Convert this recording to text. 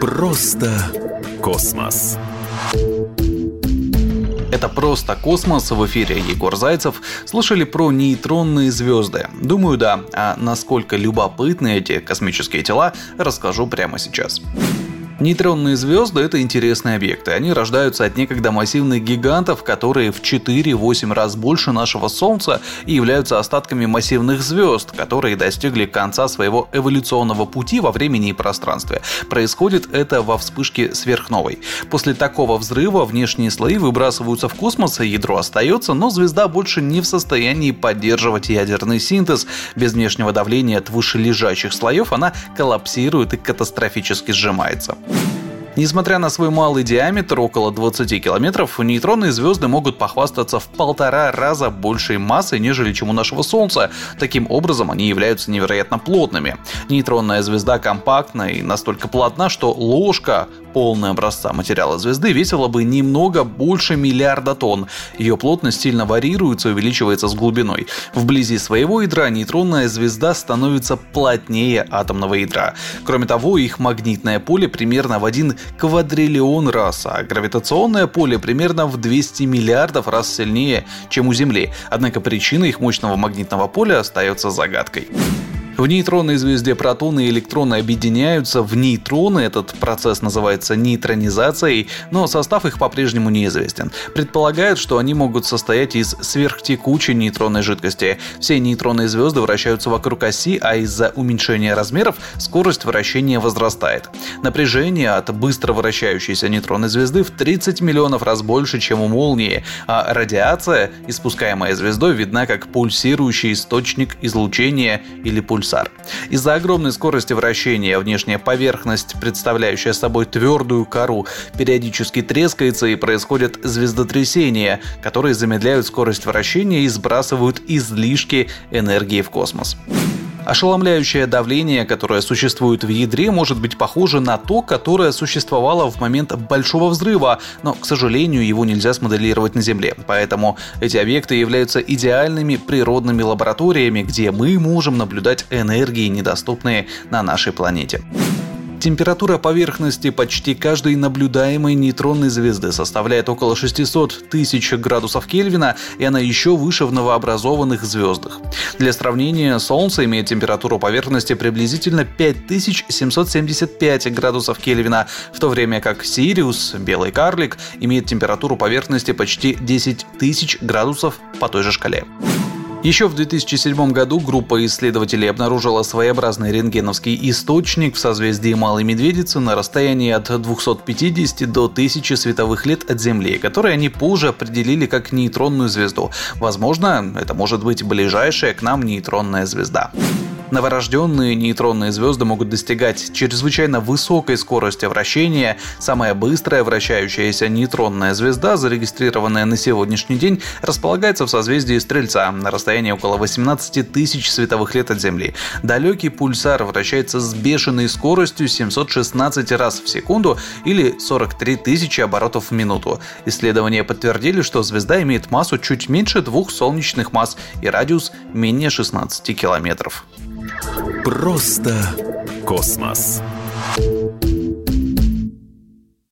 Просто космос. Это «Просто космос» в эфире Егор Зайцев. Слышали про нейтронные звезды? Думаю, да. А насколько любопытны эти космические тела, расскажу прямо сейчас. Нейтронные звезды – это интересные объекты. Они рождаются от некогда массивных гигантов, которые в 4-8 раз больше нашего Солнца и являются остатками массивных звезд, которые достигли конца своего эволюционного пути во времени и пространстве. Происходит это во вспышке сверхновой. После такого взрыва внешние слои выбрасываются в космос, и ядро остается, но звезда больше не в состоянии поддерживать ядерный синтез. Без внешнего давления от вышележащих слоев она коллапсирует и катастрофически сжимается. Несмотря на свой малый диаметр, около 20 километров, нейтронные звезды могут похвастаться в полтора раза большей массой, нежели чем у нашего Солнца. Таким образом, они являются невероятно плотными. Нейтронная звезда компактна и настолько плотна, что ложка полная образца материала звезды весила бы немного больше миллиарда тонн. Ее плотность сильно варьируется и увеличивается с глубиной. Вблизи своего ядра нейтронная звезда становится плотнее атомного ядра. Кроме того, их магнитное поле примерно в один квадриллион раз, а гравитационное поле примерно в 200 миллиардов раз сильнее, чем у Земли. Однако причина их мощного магнитного поля остается загадкой. В нейтронной звезде протоны и электроны объединяются в нейтроны. Этот процесс называется нейтронизацией, но состав их по-прежнему неизвестен. Предполагают, что они могут состоять из сверхтекучей нейтронной жидкости. Все нейтронные звезды вращаются вокруг оси, а из-за уменьшения размеров скорость вращения возрастает. Напряжение от быстро вращающейся нейтронной звезды в 30 миллионов раз больше, чем у молнии, а радиация, испускаемая звездой, видна как пульсирующий источник излучения или пульсирующий пульсар. Из-за огромной скорости вращения внешняя поверхность, представляющая собой твердую кору, периодически трескается и происходят звездотрясения, которые замедляют скорость вращения и сбрасывают излишки энергии в космос. Ошеломляющее давление, которое существует в ядре, может быть похоже на то, которое существовало в момент Большого взрыва, но, к сожалению, его нельзя смоделировать на Земле. Поэтому эти объекты являются идеальными природными лабораториями, где мы можем наблюдать энергии, недоступные на нашей планете. Температура поверхности почти каждой наблюдаемой нейтронной звезды составляет около 600 тысяч градусов Кельвина, и она еще выше в новообразованных звездах. Для сравнения, Солнце имеет температуру поверхности приблизительно 5775 градусов Кельвина, в то время как Сириус, белый карлик, имеет температуру поверхности почти 10 тысяч градусов по той же шкале. Еще в 2007 году группа исследователей обнаружила своеобразный рентгеновский источник в созвездии Малой Медведицы на расстоянии от 250 до 1000 световых лет от Земли, который они позже определили как нейтронную звезду. Возможно, это может быть ближайшая к нам нейтронная звезда. Новорожденные нейтронные звезды могут достигать чрезвычайно высокой скорости вращения. Самая быстрая вращающаяся нейтронная звезда, зарегистрированная на сегодняшний день, располагается в созвездии Стрельца на расстоянии около 18 тысяч световых лет от Земли. Далекий пульсар вращается с бешеной скоростью 716 раз в секунду или 43 тысячи оборотов в минуту. Исследования подтвердили, что звезда имеет массу чуть меньше двух солнечных масс и радиус менее 16 километров. Просто космос.